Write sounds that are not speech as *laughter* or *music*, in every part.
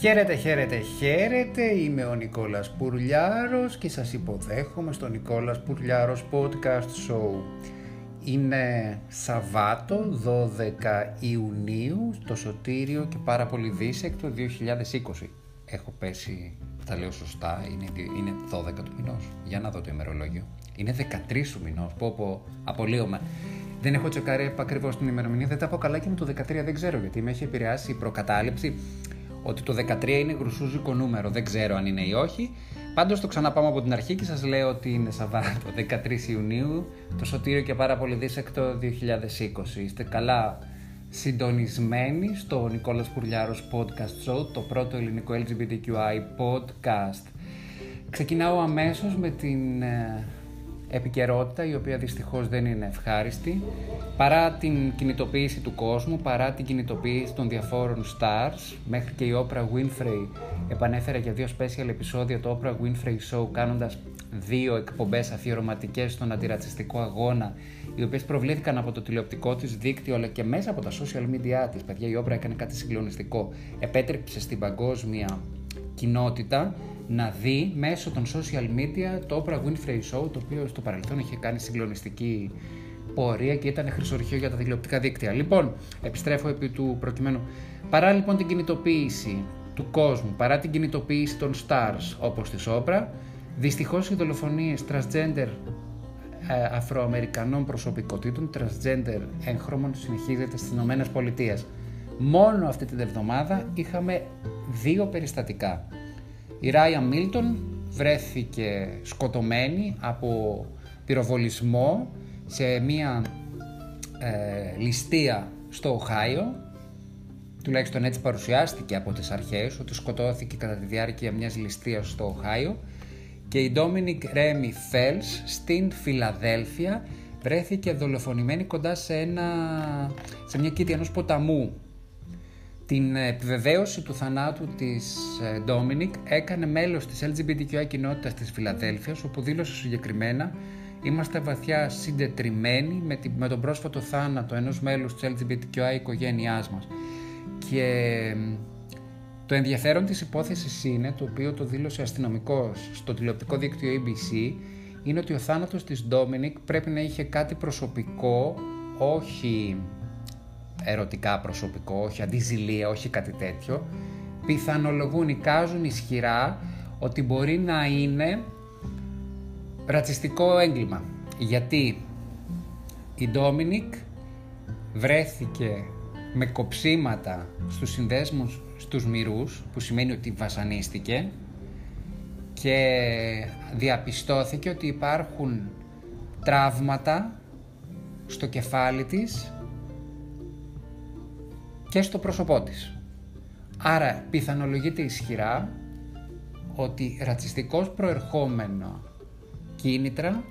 Χαίρετε, χαίρετε, χαίρετε. Είμαι ο Νικόλας Πουρλιάρος και σας υποδέχομαι στο Νικόλας Πουρλιάρος Podcast Show. Είναι Σαββάτο 12 Ιουνίου στο Σωτήριο και πάρα πολύ δίσεκτο 2020. Έχω πέσει, τα λέω σωστά, είναι, είναι 12 του μηνός. Για να δω το ημερολόγιο. Είναι 13 του μηνός, πω πω, απολύομαι. Δεν έχω τσεκάρει ακριβώς την ημερομηνία, δεν τα πω καλά και με το 13 δεν ξέρω γιατί με έχει επηρεάσει η προκατάληψη ότι το 13 είναι γρουσούζικο νούμερο, δεν ξέρω αν είναι ή όχι. Πάντως το ξαναπάμε από την αρχή και σας λέω ότι είναι Σαββάτο *laughs* 13 Ιουνίου, το σωτήριο και πάρα πολύ δίσεκτο 2020. Είστε καλά συντονισμένοι στο Νικόλας Πουρλιάρος Podcast Show, το πρώτο ελληνικό LGBTQI podcast. Ξεκινάω αμέσως με την ε, επικαιρότητα η οποία δυστυχώς δεν είναι ευχάριστη παρά την κινητοποίηση του κόσμου, παρά την κινητοποίηση των διαφόρων stars μέχρι και η Oprah Winfrey επανέφερε για δύο special επεισόδια το Oprah Winfrey Show κάνοντας δύο εκπομπές αφιερωματικές στον αντιρατσιστικό αγώνα οι οποίες προβλήθηκαν από το τηλεοπτικό της δίκτυο αλλά και μέσα από τα social media της. Παιδιά η Oprah έκανε κάτι συγκλονιστικό. Επέτρεψε στην παγκόσμια κοινότητα να δει μέσω των social media το Oprah Winfrey Show, το οποίο στο παρελθόν είχε κάνει συγκλονιστική πορεία και ήταν χρυσορυχείο για τα τηλεοπτικά δίκτυα. Λοιπόν, επιστρέφω επί του προκειμένου. Παρά λοιπόν την κινητοποίηση του κόσμου, παρά την κινητοποίηση των stars όπως της Oprah, δυστυχώς οι δολοφονίες transgender ε, αφροαμερικανών προσωπικότητων, transgender έγχρωμων συνεχίζεται στις Ηνωμένες Πολιτείες. Μόνο αυτή την εβδομάδα είχαμε δύο περιστατικά. Η Ράια Μίλτον βρέθηκε σκοτωμένη από πυροβολισμό σε μία ε, ληστεία στο Οχάιο. Τουλάχιστον έτσι παρουσιάστηκε από τις αρχές ότι σκοτώθηκε κατά τη διάρκεια μιας ληστείας στο Οχάιο. Και η Ντόμινικ Ρέμι Φέλς στην Φιλαδέλφια βρέθηκε δολοφονημένη κοντά σε, ένα, σε μια κήτη ενός ποταμού την επιβεβαίωση του θανάτου της Ντόμινικ έκανε μέλος της LGBTQI κοινότητας της Φιλαδέλφειας όπου δήλωσε συγκεκριμένα Είμαστε βαθιά συντετριμένοι με, με τον πρόσφατο θάνατο ενός μέλους της LGBTQI οικογένειάς μας. Και το ενδιαφέρον της υπόθεσης είναι, το οποίο το δήλωσε αστυνομικός στο τηλεοπτικό δίκτυο ABC, είναι ότι ο θάνατος της Ντόμινικ πρέπει να είχε κάτι προσωπικό, όχι ερωτικά προσωπικό, όχι αντιζηλία, όχι κάτι τέτοιο, πιθανολογούν, εικάζουν ισχυρά ότι μπορεί να είναι ρατσιστικό έγκλημα. Γιατί η Ντόμινικ βρέθηκε με κοψίματα στους συνδέσμους στους μυρούς, που σημαίνει ότι βασανίστηκε και διαπιστώθηκε ότι υπάρχουν τραύματα στο κεφάλι της και στο πρόσωπό της. Άρα πιθανολογείται ισχυρά ότι ρατσιστικός προερχόμενο κίνητρα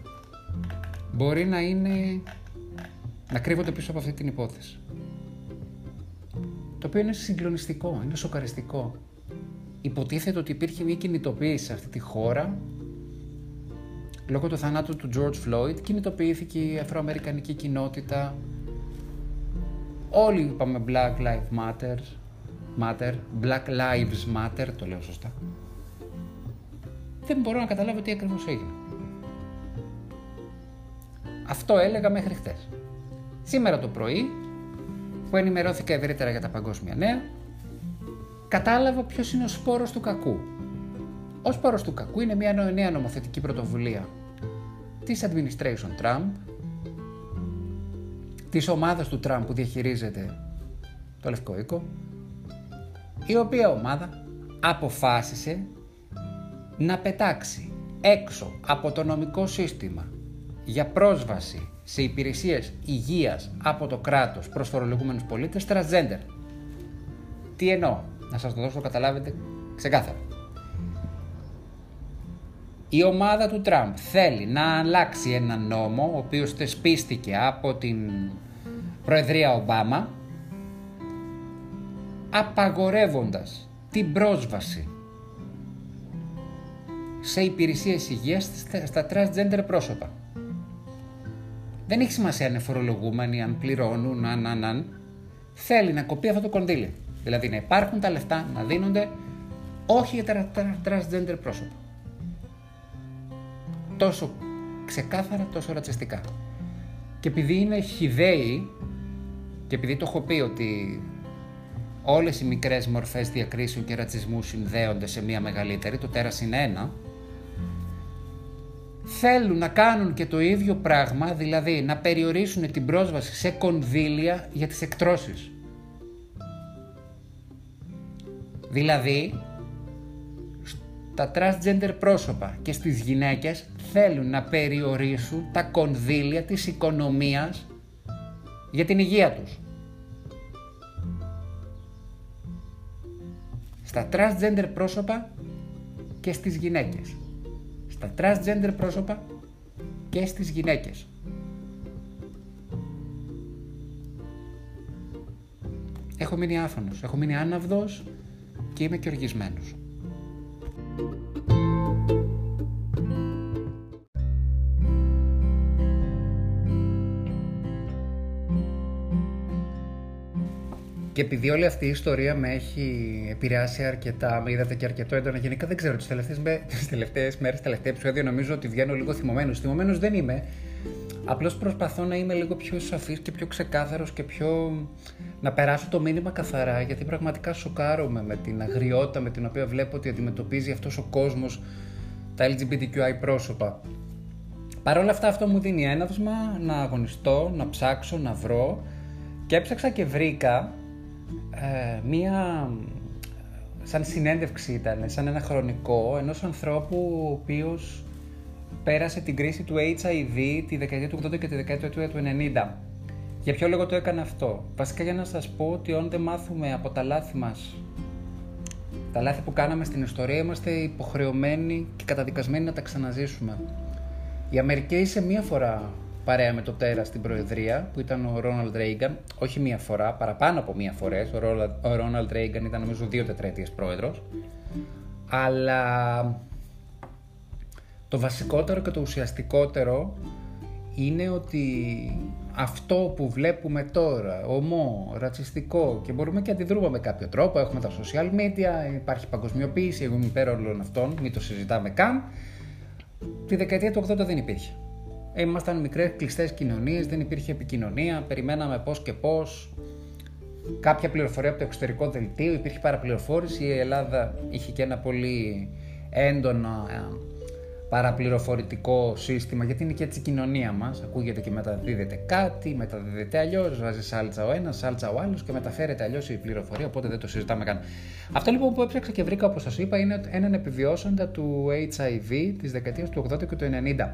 μπορεί να είναι να κρύβονται πίσω από αυτή την υπόθεση. Το οποίο είναι συγκλονιστικό, είναι σοκαριστικό. Υποτίθεται ότι υπήρχε μια κινητοποίηση σε αυτή τη χώρα λόγω του θανάτου του George Floyd κινητοποιήθηκε η αφροαμερικανική κοινότητα Όλοι είπαμε Black Lives Matter, Matter, Black Lives Matter, το λέω σωστά. Δεν μπορώ να καταλάβω τι ακριβώς έγινε. Αυτό έλεγα μέχρι χτες. Σήμερα το πρωί, που ενημερώθηκα ευρύτερα για τα παγκόσμια νέα, κατάλαβα ποιος είναι ο σπόρος του κακού. Ο σπόρος του κακού είναι μια νέα νομοθετική πρωτοβουλία της Administration Trump, της ομάδας του Τραμπ που διαχειρίζεται το Λευκό Οίκο, η οποία ομάδα αποφάσισε να πετάξει έξω από το νομικό σύστημα για πρόσβαση σε υπηρεσίες υγείας από το κράτος προς φορολογούμενους πολίτες transgender. Τι εννοώ, να σας το δώσω καταλάβετε ξεκάθαρα. Η ομάδα του Τραμπ θέλει να αλλάξει ένα νόμο ο οποίος θεσπίστηκε από την Προεδρία Ομπάμα απαγορεύοντας την πρόσβαση σε υπηρεσίες υγείας στα transgender πρόσωπα. Δεν έχει σημασία αν είναι φορολογούμενοι, αν πληρώνουν, αν, αν, αν. Θέλει να κοπεί αυτό το κονδύλι. Δηλαδή να υπάρχουν τα λεφτά να δίνονται όχι για τα transgender πρόσωπα. Τόσο ξεκάθαρα, τόσο ρατσιστικά. Και επειδή είναι χιδαίοι και επειδή το έχω πει ότι όλες οι μικρές μορφές διακρίσεων και ρατσισμού συνδέονται σε μία μεγαλύτερη, το τέρας είναι ένα, θέλουν να κάνουν και το ίδιο πράγμα, δηλαδή να περιορίσουν την πρόσβαση σε κονδύλια για τις εκτρώσεις. Δηλαδή, τα transgender πρόσωπα και στις γυναίκες θέλουν να περιορίσουν τα κονδύλια της οικονομίας για την υγεία τους. Στα transgender πρόσωπα και στις γυναίκες. Στα transgender πρόσωπα και στις γυναίκες. Έχω μείνει άφωνος, έχω μείνει άναυδος και είμαι και οργισμένος. Και επειδή όλη αυτή η ιστορία με έχει επηρεάσει αρκετά, με είδατε και αρκετό έντονα, γενικά δεν ξέρω, τις τελευταίες *laughs* τις μέρες, τελευταία επεισόδια νομίζω ότι βγαίνω λίγο θυμωμένος. Θυμωμένος δεν είμαι. Απλώς προσπαθώ να είμαι λίγο πιο σαφής και πιο ξεκάθαρος και πιο. να περάσω το μήνυμα καθαρά, γιατί πραγματικά σοκάρομαι με την αγριότητα με την οποία βλέπω ότι αντιμετωπίζει αυτός ο κόσμος τα LGBTQI πρόσωπα. Παρ' όλα αυτά, αυτό μου δίνει έναυσμα να αγωνιστώ, να ψάξω, να βρω και έψαξα και βρήκα ε, μία σαν συνέντευξη ήταν, σαν ένα χρονικό ενός ανθρώπου ο οποίος πέρασε την κρίση του HIV τη δεκαετία του 80 και τη δεκαετία του 90. Για ποιο λόγο το έκανα αυτό; Βασικά για να σας πω ότι όταν δεν μάθουμε από τα λάθη μας, τα λάθη που κάναμε στην ιστορία, είμαστε υποχρεωμένοι και καταδικασμένοι να τα ξαναζήσουμε. Η Αμερική είσαι μία φορά παρέα με το τέρα στην Προεδρία, που ήταν ο Ρόναλντ Ρέιγκαν, όχι μία φορά, παραπάνω από μία φορές. Ο Ρόναλντ Ρέιγκαν ήταν νομίζω δύο τετραετίες πρόεδρος. Αλλά το βασικότερο και το ουσιαστικότερο είναι ότι αυτό που βλέπουμε τώρα, ομό, ρατσιστικό και μπορούμε και αντιδρούμε με κάποιο τρόπο, έχουμε τα social media, υπάρχει παγκοσμιοποίηση, εγώ είμαι υπέρ όλων αυτών, μην το συζητάμε καν, τη δεκαετία του 80 δεν υπήρχε. Ήμασταν μικρές κλειστές κοινωνίες, δεν υπήρχε επικοινωνία, περιμέναμε πώς και πώς. Κάποια πληροφορία από το εξωτερικό δελτίο, υπήρχε παραπληροφόρηση, η Ελλάδα είχε και ένα πολύ έντονο ε, παραπληροφορητικό σύστημα, γιατί είναι και έτσι η κοινωνία μας, ακούγεται και μεταδίδεται κάτι, μεταδίδεται αλλιώς, βάζει σάλτσα ο ένας, σάλτσα ο άλλος και μεταφέρεται αλλιώς η πληροφορία, οπότε δεν το συζητάμε καν. Αυτό λοιπόν που έψαξα και βρήκα, όπως σας είπα, είναι έναν επιβιώσοντα του HIV της δεκαετίας του 80 και του 90.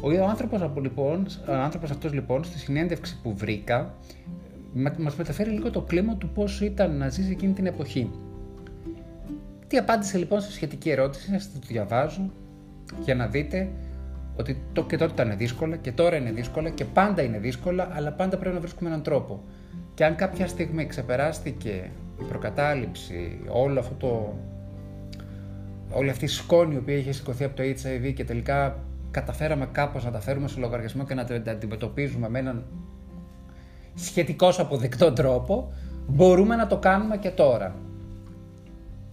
Ο άνθρωπος, λοιπόν, ο άνθρωπος αυτός λοιπόν στη συνέντευξη που βρήκα μας μεταφέρει λίγο το κλίμα του πώς ήταν να ζήσει εκείνη την εποχή. Τι απάντησε λοιπόν στη σχετική ερώτηση, να το διαβάζω για να δείτε ότι το και τότε ήταν δύσκολα και τώρα είναι δύσκολα και πάντα είναι δύσκολα, αλλά πάντα πρέπει να βρίσκουμε έναν τρόπο. Και αν κάποια στιγμή ξεπεράστηκε η προκατάληψη, όλο αυτό το, όλη αυτή η σκόνη που είχε σηκωθεί από το HIV και τελικά καταφέραμε κάπως να τα φέρουμε σε λογαριασμό και να τα αντιμετωπίζουμε με έναν σχετικώ αποδεκτό τρόπο, μπορούμε να το κάνουμε και τώρα.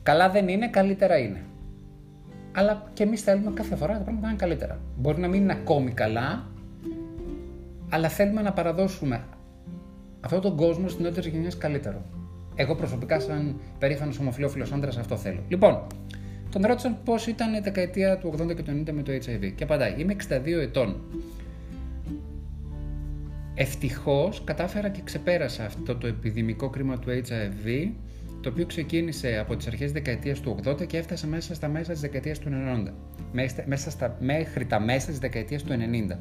Καλά δεν είναι, καλύτερα είναι. Αλλά και εμείς θέλουμε κάθε φορά τα πράγματα να είναι καλύτερα. Μπορεί να μην είναι ακόμη καλά, αλλά θέλουμε να παραδώσουμε αυτόν τον κόσμο στην νεότερη γενιά καλύτερο. Εγώ προσωπικά, σαν περήφανος ομοφυλόφιλο άντρας, αυτό θέλω. Λοιπόν, τον ρώτησαν πώς ήταν η δεκαετία του 80 και του 90 με το HIV. Και απαντάει: Είμαι 62 ετών. Ευτυχώς κατάφερα και ξεπέρασα αυτό το επιδημικό κρίμα του HIV, το οποίο ξεκίνησε από τις αρχές της δεκαετίας του 80 και έφτασε μέσα στα μέσα της δεκαετίας του 90. Μέσα στα, μέχρι τα μέσα της δεκαετίας του 90.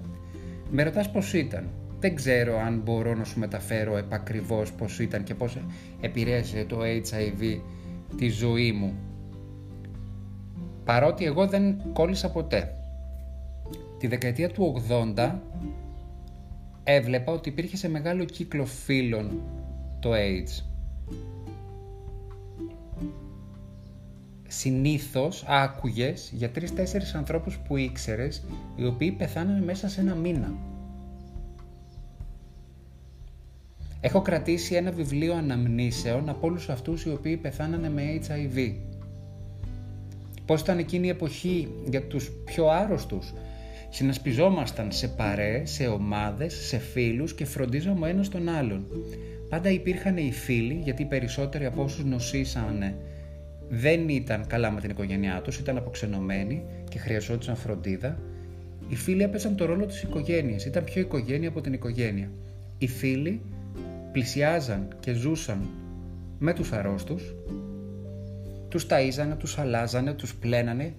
Με ρωτάς πώς ήταν. Δεν ξέρω αν μπορώ να σου μεταφέρω επακριβώς πώς ήταν και πώς επηρέασε το HIV τη ζωή μου παρότι εγώ δεν κόλλησα ποτέ. Τη δεκαετία του 80 έβλεπα ότι υπήρχε σε μεγάλο κύκλο φίλων το AIDS. Συνήθως άκουγες για τρεις-τέσσερις ανθρώπους που ήξερες οι οποίοι πεθάνανε μέσα σε ένα μήνα. Έχω κρατήσει ένα βιβλίο αναμνήσεων από όλους αυτούς οι οποίοι πεθάνανε με HIV Πώς ήταν εκείνη η εποχή για τους πιο άρρωστους; Συνασπιζόμασταν σε παρέ, σε ομάδες, σε φίλους και φροντίζαμε ο ένας τον άλλον. Πάντα υπήρχαν οι φίλοι, γιατί οι περισσότεροι από όσους νοσήσανε δεν ήταν καλά με την οικογένειά τους, ήταν αποξενωμένοι και χρειαζόντουσαν φροντίδα. Οι φίλοι έπαιζαν το ρόλο της οικογένειας, ήταν πιο οικογένεια από την οικογένεια. Οι φίλοι πλησιάζαν και ζούσαν με τους αρρώστους, τους ταΐζανε, τους αλλάζανε, τους πλένανε,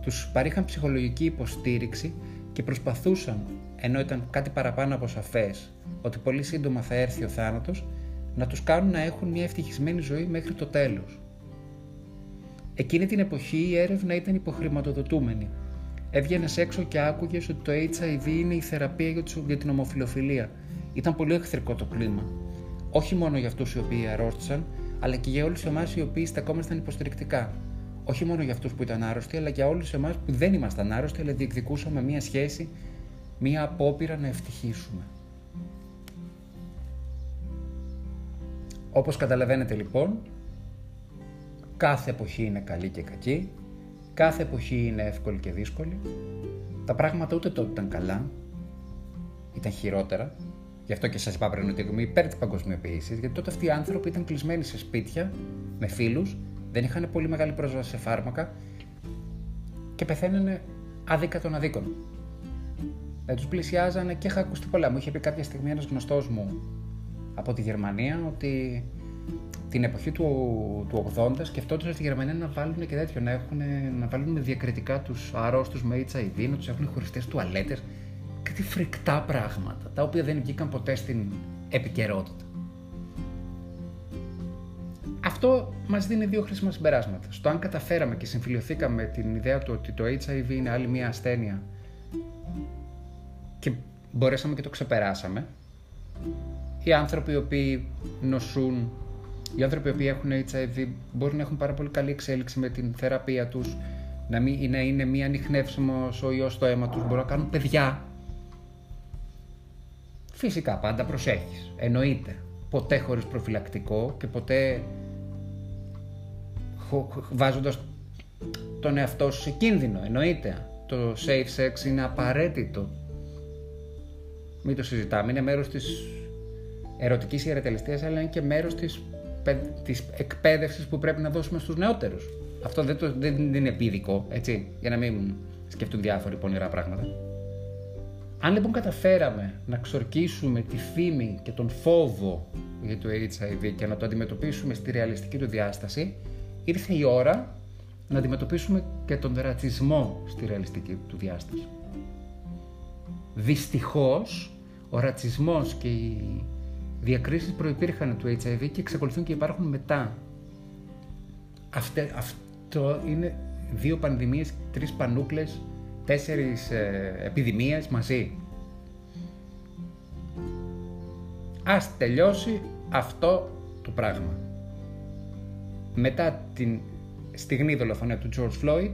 τους παρήχαν ψυχολογική υποστήριξη και προσπαθούσαν, ενώ ήταν κάτι παραπάνω από σαφές, ότι πολύ σύντομα θα έρθει ο θάνατος, να τους κάνουν να έχουν μια ευτυχισμένη ζωή μέχρι το τέλος. Εκείνη την εποχή η έρευνα ήταν υποχρηματοδοτούμενη. Έβγαινε έξω και άκουγες ότι το HIV είναι η θεραπεία για την ομοφιλοφιλία. Ήταν πολύ εχθρικό το κλίμα. Όχι μόνο για αυτούς οι οποίοι αρρώστησαν, αλλά και για όλους εμάς οι οποίοι στεκόμασταν υποστηρικτικά. Όχι μόνο για αυτούς που ήταν άρρωστοι, αλλά για όλους εμάς που δεν ήμασταν άρρωστοι, αλλά διεκδικούσαμε μία σχέση, μία απόπειρα να ευτυχίσουμε. Όπως καταλαβαίνετε λοιπόν, κάθε εποχή είναι καλή και κακή, κάθε εποχή είναι εύκολη και δύσκολη. Τα πράγματα ούτε τότε ήταν καλά, ήταν χειρότερα. Γι' αυτό και σας είπα πριν ότι είμαι υπέρ της παγκοσμιοποίησης, γιατί τότε αυτοί οι άνθρωποι ήταν κλεισμένοι σε σπίτια, με φίλους, δεν είχαν πολύ μεγάλη πρόσβαση σε φάρμακα και πεθαίνανε άδικα των αδίκων. Δεν τους πλησιάζανε και είχα ακούσει πολλά. Μου είχε πει κάποια στιγμή ένας γνωστός μου από τη Γερμανία ότι την εποχή του, του 80 σκεφτόντουσαν στη Γερμανία να βάλουν και τέτοιο, να, έχουν, να βάλουν διακριτικά τους αρρώστους με HIV, να τους έχουν χωριστές τουαλέτες. Κάτι φρικτά πράγματα, τα οποία δεν βγήκαν ποτέ στην επικαιρότητα. Αυτό μας δίνει δύο χρήσιμα συμπεράσματα. Στο αν καταφέραμε και συμφιλειωθήκαμε με την ιδέα του ότι το HIV είναι άλλη μια ασθένεια και μπορέσαμε και το ξεπεράσαμε, οι άνθρωποι οι οποίοι νοσούν, οι άνθρωποι οι οποίοι έχουν HIV μπορεί να έχουν πάρα πολύ καλή εξέλιξη με την θεραπεία τους, να, μην, να είναι μία ανοιχνεύσιμος ο ιός στο αίμα τους, μπορούν να κάνουν παιδιά. Φυσικά πάντα προσέχεις, εννοείται. Ποτέ χωρίς προφυλακτικό και ποτέ βάζοντας τον εαυτό σου σε κίνδυνο, εννοείται. Το safe sex είναι απαραίτητο. Μην το συζητάμε, είναι μέρος της ερωτικής ιερετελεστίας, αλλά είναι και μέρος της, της εκπαίδευσης που πρέπει να δώσουμε στους νεότερους. Αυτό δεν, το, δεν είναι επίδικο, έτσι, για να μην σκεφτούν διάφοροι πονηρά πράγματα. Αν λοιπόν καταφέραμε να ξορκίσουμε τη φήμη και τον φόβο για το HIV και να το αντιμετωπίσουμε στη ρεαλιστική του διάσταση, ήρθε η ώρα να αντιμετωπίσουμε και τον ρατσισμό στη ρεαλιστική του διάσταση. Δυστυχώς, ο ρατσισμός και η διακρίσεις προϋπήρχαν του HIV και εξακολουθούν και υπάρχουν μετά. αυτό είναι δύο πανδημίες, τρεις πανούκλες, τέσσερις ε, επιδημίες μαζί. Ας τελειώσει αυτό το πράγμα. Μετά την στιγμή δολοφονία του George Floyd,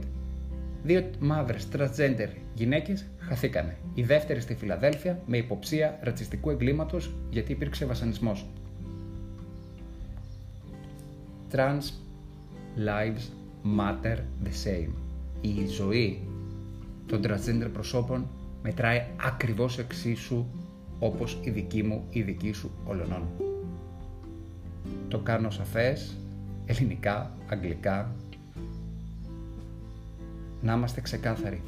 δύο μαύρες transgender γυναίκες χαθήκανε. Η δεύτερη στη Φιλαδέλφια με υποψία ρατσιστικού εγκλήματος γιατί υπήρξε βασανισμός. Trans lives matter the same. Η ζωή των transgender προσώπων μετράει ακριβώς εξίσου όπως η δική μου, η δική σου ολονών. Το κάνω σαφές, ελληνικά, αγγλικά, να είμαστε ξεκάθαροι.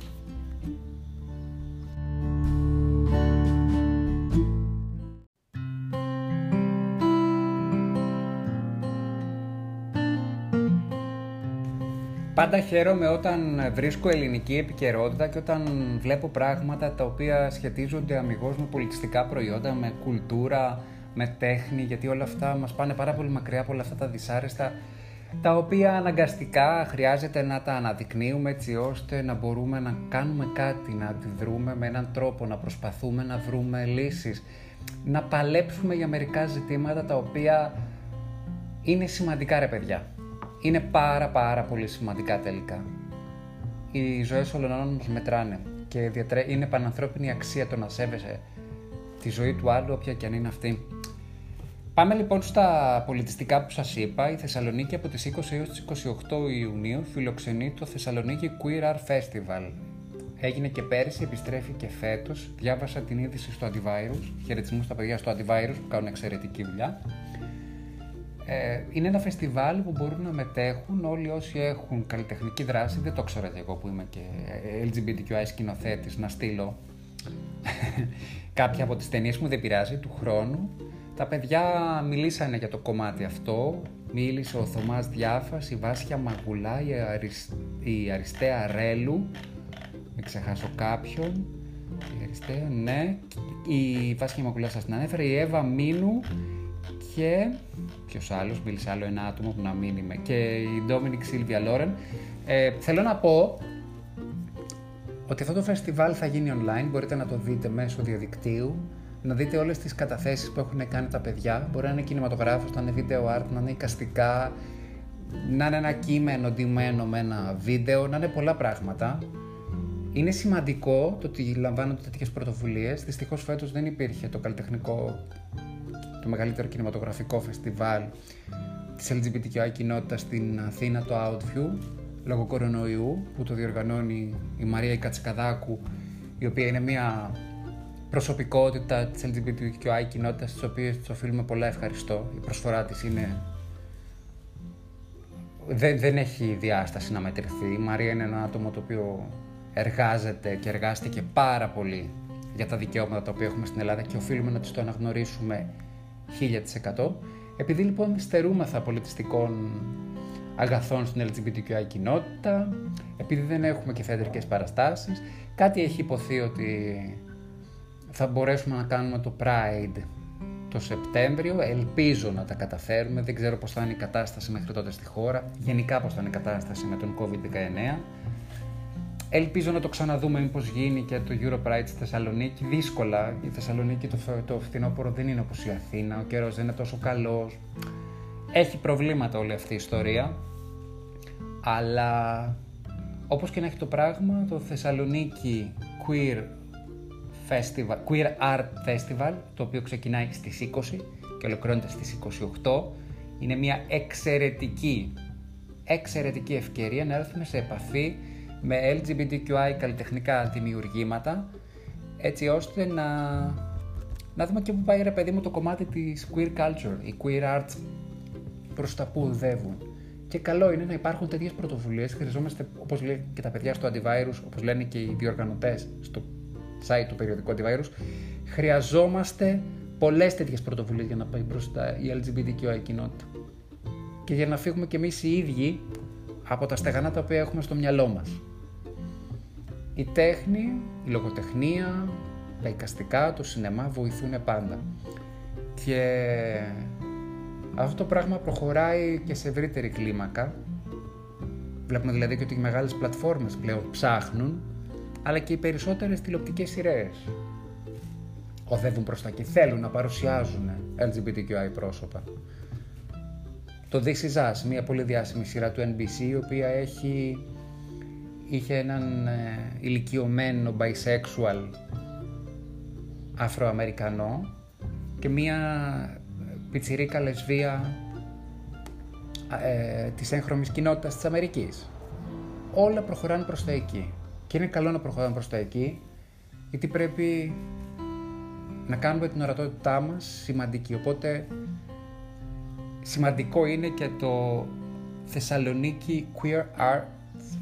Πάντα χαίρομαι όταν βρίσκω ελληνική επικαιρότητα και όταν βλέπω πράγματα τα οποία σχετίζονται αμυγός με πολιτιστικά προϊόντα, με κουλτούρα, με τέχνη, γιατί όλα αυτά μας πάνε πάρα πολύ μακριά από όλα αυτά τα δυσάρεστα τα οποία αναγκαστικά χρειάζεται να τα αναδεικνύουμε έτσι ώστε να μπορούμε να κάνουμε κάτι, να αντιδρούμε με έναν τρόπο, να προσπαθούμε να βρούμε λύσεις, να παλέψουμε για μερικά ζητήματα τα οποία είναι σημαντικά ρε παιδιά. Είναι πάρα πάρα πολύ σημαντικά τελικά. Οι ζωές όλων μας μετράνε και είναι πανανθρώπινη αξία το να σέβεσαι τη ζωή του άλλου όποια και αν είναι αυτή. Πάμε λοιπόν στα πολιτιστικά που σας είπα. Η Θεσσαλονίκη από τις 20 έως τις 28 Ιουνίου φιλοξενεί το Θεσσαλονίκη Queer Art Festival. Έγινε και πέρυσι, επιστρέφει και φέτος. Διάβασα την είδηση στο Antivirus. Χαιρετισμού στα παιδιά στο Antivirus που κάνουν εξαιρετική δουλειά. Ε, είναι ένα φεστιβάλ που μπορούν να μετέχουν όλοι όσοι έχουν καλλιτεχνική δράση. Δεν το ξέρω και εγώ που είμαι και LGBTQI σκηνοθέτης να στείλω *laughs* κάποια από τις ταινίες μου, δεν πειράζει, του χρόνου. Τα παιδιά μιλήσανε για το κομμάτι αυτό. Μίλησε ο Θωμάς Διάφας, η Βάσια Μαγουλά, η, η Αριστέα Ρέλου, μην ξεχάσω κάποιον. Η Αριστέα, ναι. Η Βάσια Μαγουλά σας την ανέφερε, η Εύα Μίνου και ποιος άλλος, μίλησε άλλο ένα άτομο που να μην είμαι, και η Ντόμινικ Σίλβια Λόρεν. Ε, θέλω να πω ότι αυτό το φεστιβάλ θα γίνει online, μπορείτε να το δείτε μέσω διαδικτύου, να δείτε όλες τις καταθέσεις που έχουν κάνει τα παιδιά, μπορεί να είναι κινηματογράφος, να είναι video art, να είναι εικαστικά, να είναι ένα κείμενο ντυμένο με ένα βίντεο, να είναι πολλά πράγματα. Είναι σημαντικό το ότι λαμβάνονται τέτοιες πρωτοβουλίες. Δυστυχώς φέτος δεν υπήρχε το καλλιτεχνικό το μεγαλύτερο κινηματογραφικό φεστιβάλ της LGBTQI κοινότητας στην Αθήνα, το Outview, λόγω κορονοϊού, που το διοργανώνει η Μαρία Κατσικαδάκου, η οποία είναι μια προσωπικότητα της LGBTQI κοινότητας, της οποίας της οφείλουμε πολλά ευχαριστώ. Η προσφορά της είναι... Δεν, δεν έχει διάσταση να μετρηθεί. Η Μαρία είναι ένα άτομο το οποίο εργάζεται και εργάστηκε πάρα πολύ για τα δικαιώματα τα οποία έχουμε στην Ελλάδα και οφείλουμε να τις το αναγνωρίσουμε 1000%. Επειδή λοιπόν στερούμεθα πολιτιστικών αγαθών στην LGBTQI κοινότητα, επειδή δεν έχουμε και θεατρικές παραστάσεις, κάτι έχει υποθεί ότι θα μπορέσουμε να κάνουμε το Pride το Σεπτέμβριο. Ελπίζω να τα καταφέρουμε. Δεν ξέρω πώς θα είναι η κατάσταση μέχρι τότε στη χώρα. Γενικά πώς θα είναι η κατάσταση με τον COVID-19. Ελπίζω να το ξαναδούμε μήπως γίνει και το Euro Pride στη Θεσσαλονίκη. Δύσκολα. Η Θεσσαλονίκη το, το φθινόπωρο δεν είναι όπως η Αθήνα. Ο καιρός δεν είναι τόσο καλός. Έχει προβλήματα όλη αυτή η ιστορία. Αλλά όπως και να έχει το πράγμα, το Θεσσαλονίκη Queer, Festival, Queer Art Festival, το οποίο ξεκινάει στις 20 και ολοκληρώνεται στις 28, είναι μια εξαιρετική, εξαιρετική ευκαιρία να έρθουμε σε επαφή με LGBTQI καλλιτεχνικά δημιουργήματα έτσι ώστε να, να δούμε και πού πάει ρε παιδί μου το κομμάτι της queer culture, η queer arts προς τα που οδεύουν. Και καλό είναι να υπάρχουν τέτοιες πρωτοβουλίες. Χρειαζόμαστε, όπως λέει και τα παιδιά στο Antivirus, όπως λένε και οι διοργανωτές στο site του περιοδικού Antivirus, χρειαζόμαστε πολλές τέτοιες πρωτοβουλίες για να πάει μπροστά η LGBTQI κοινότητα. Και για να φύγουμε κι εμείς οι ίδιοι από τα στεγανά τα οποία έχουμε στο μυαλό μας η τέχνη, η λογοτεχνία, τα εικαστικά, το σινεμά βοηθούν πάντα. Και αυτό το πράγμα προχωράει και σε ευρύτερη κλίμακα. Βλέπουμε δηλαδή και ότι οι μεγάλες πλατφόρμες πλέον ψάχνουν, αλλά και οι περισσότερες τηλεοπτικές σειρές οδεύουν προς τα και θέλουν να παρουσιάζουν LGBTQI πρόσωπα. Το This Is Us, μια πολύ διάσημη σειρά του NBC, η οποία έχει είχε έναν ε, ηλικιωμένο bisexual Αφροαμερικανό και μία πιτσιρίκα λεσβία ε, της έγχρωμης κοινότητας της Αμερικής. Όλα προχωράνε προς τα εκεί. Και είναι καλό να προχωράνε προς τα εκεί, γιατί πρέπει να κάνουμε την ορατότητά μας σημαντική. Οπότε σημαντικό είναι και το Θεσσαλονίκη Queer Art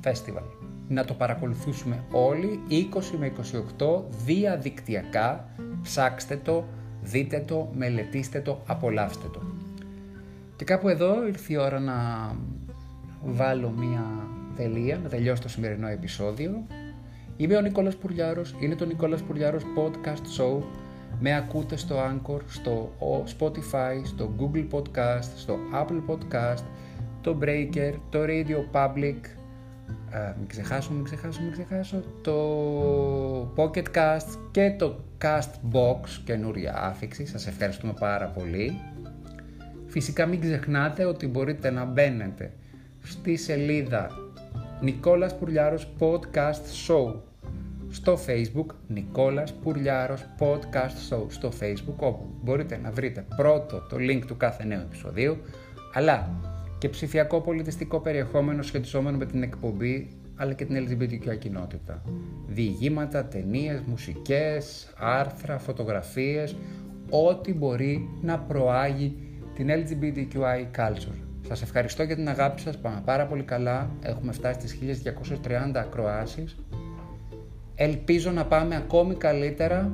Festival να το παρακολουθήσουμε όλοι 20 με 28 διαδικτυακά. Ψάξτε το, δείτε το, μελετήστε το, απολαύστε το. Και κάπου εδώ ήρθε η ώρα να βάλω μία τελεία, να τελειώσω το σημερινό επεισόδιο. Είμαι ο Νικόλας Πουρλιάρος, είναι το Νικόλας Πουρλιάρος Podcast Show. Με ακούτε στο Anchor, στο Spotify, στο Google Podcast, στο Apple Podcast, το Breaker, το Radio Public, ε, μην ξεχάσω, μην ξεχάσω, μην ξεχάσω το Pocket Cast και το Cast Box καινούρια άφηξη. Σας ευχαριστούμε πάρα πολύ. Φυσικά μην ξεχνάτε ότι μπορείτε να μπαίνετε στη σελίδα Νικόλας Πουρλιάρος Podcast Show στο facebook Νικόλας Πουρλιάρος Podcast Show στο facebook όπου μπορείτε να βρείτε πρώτο το link του κάθε νέου επεισοδίου αλλά και ψηφιακό πολιτιστικό περιεχόμενο σχετιζόμενο με την εκπομπή αλλά και την LGBTQ κοινότητα. Διηγήματα, ταινίες, μουσικές, άρθρα, φωτογραφίες, ό,τι μπορεί να προάγει την LGBTQI culture. Σας ευχαριστώ για την αγάπη σας, πάμε πάρα πολύ καλά, έχουμε φτάσει στις 1230 ακροάσεις. Ελπίζω να πάμε ακόμη καλύτερα.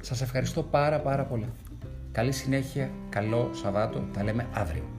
Σας ευχαριστώ πάρα πάρα πολύ. Καλή συνέχεια, καλό Σαββάτο, τα λέμε αύριο.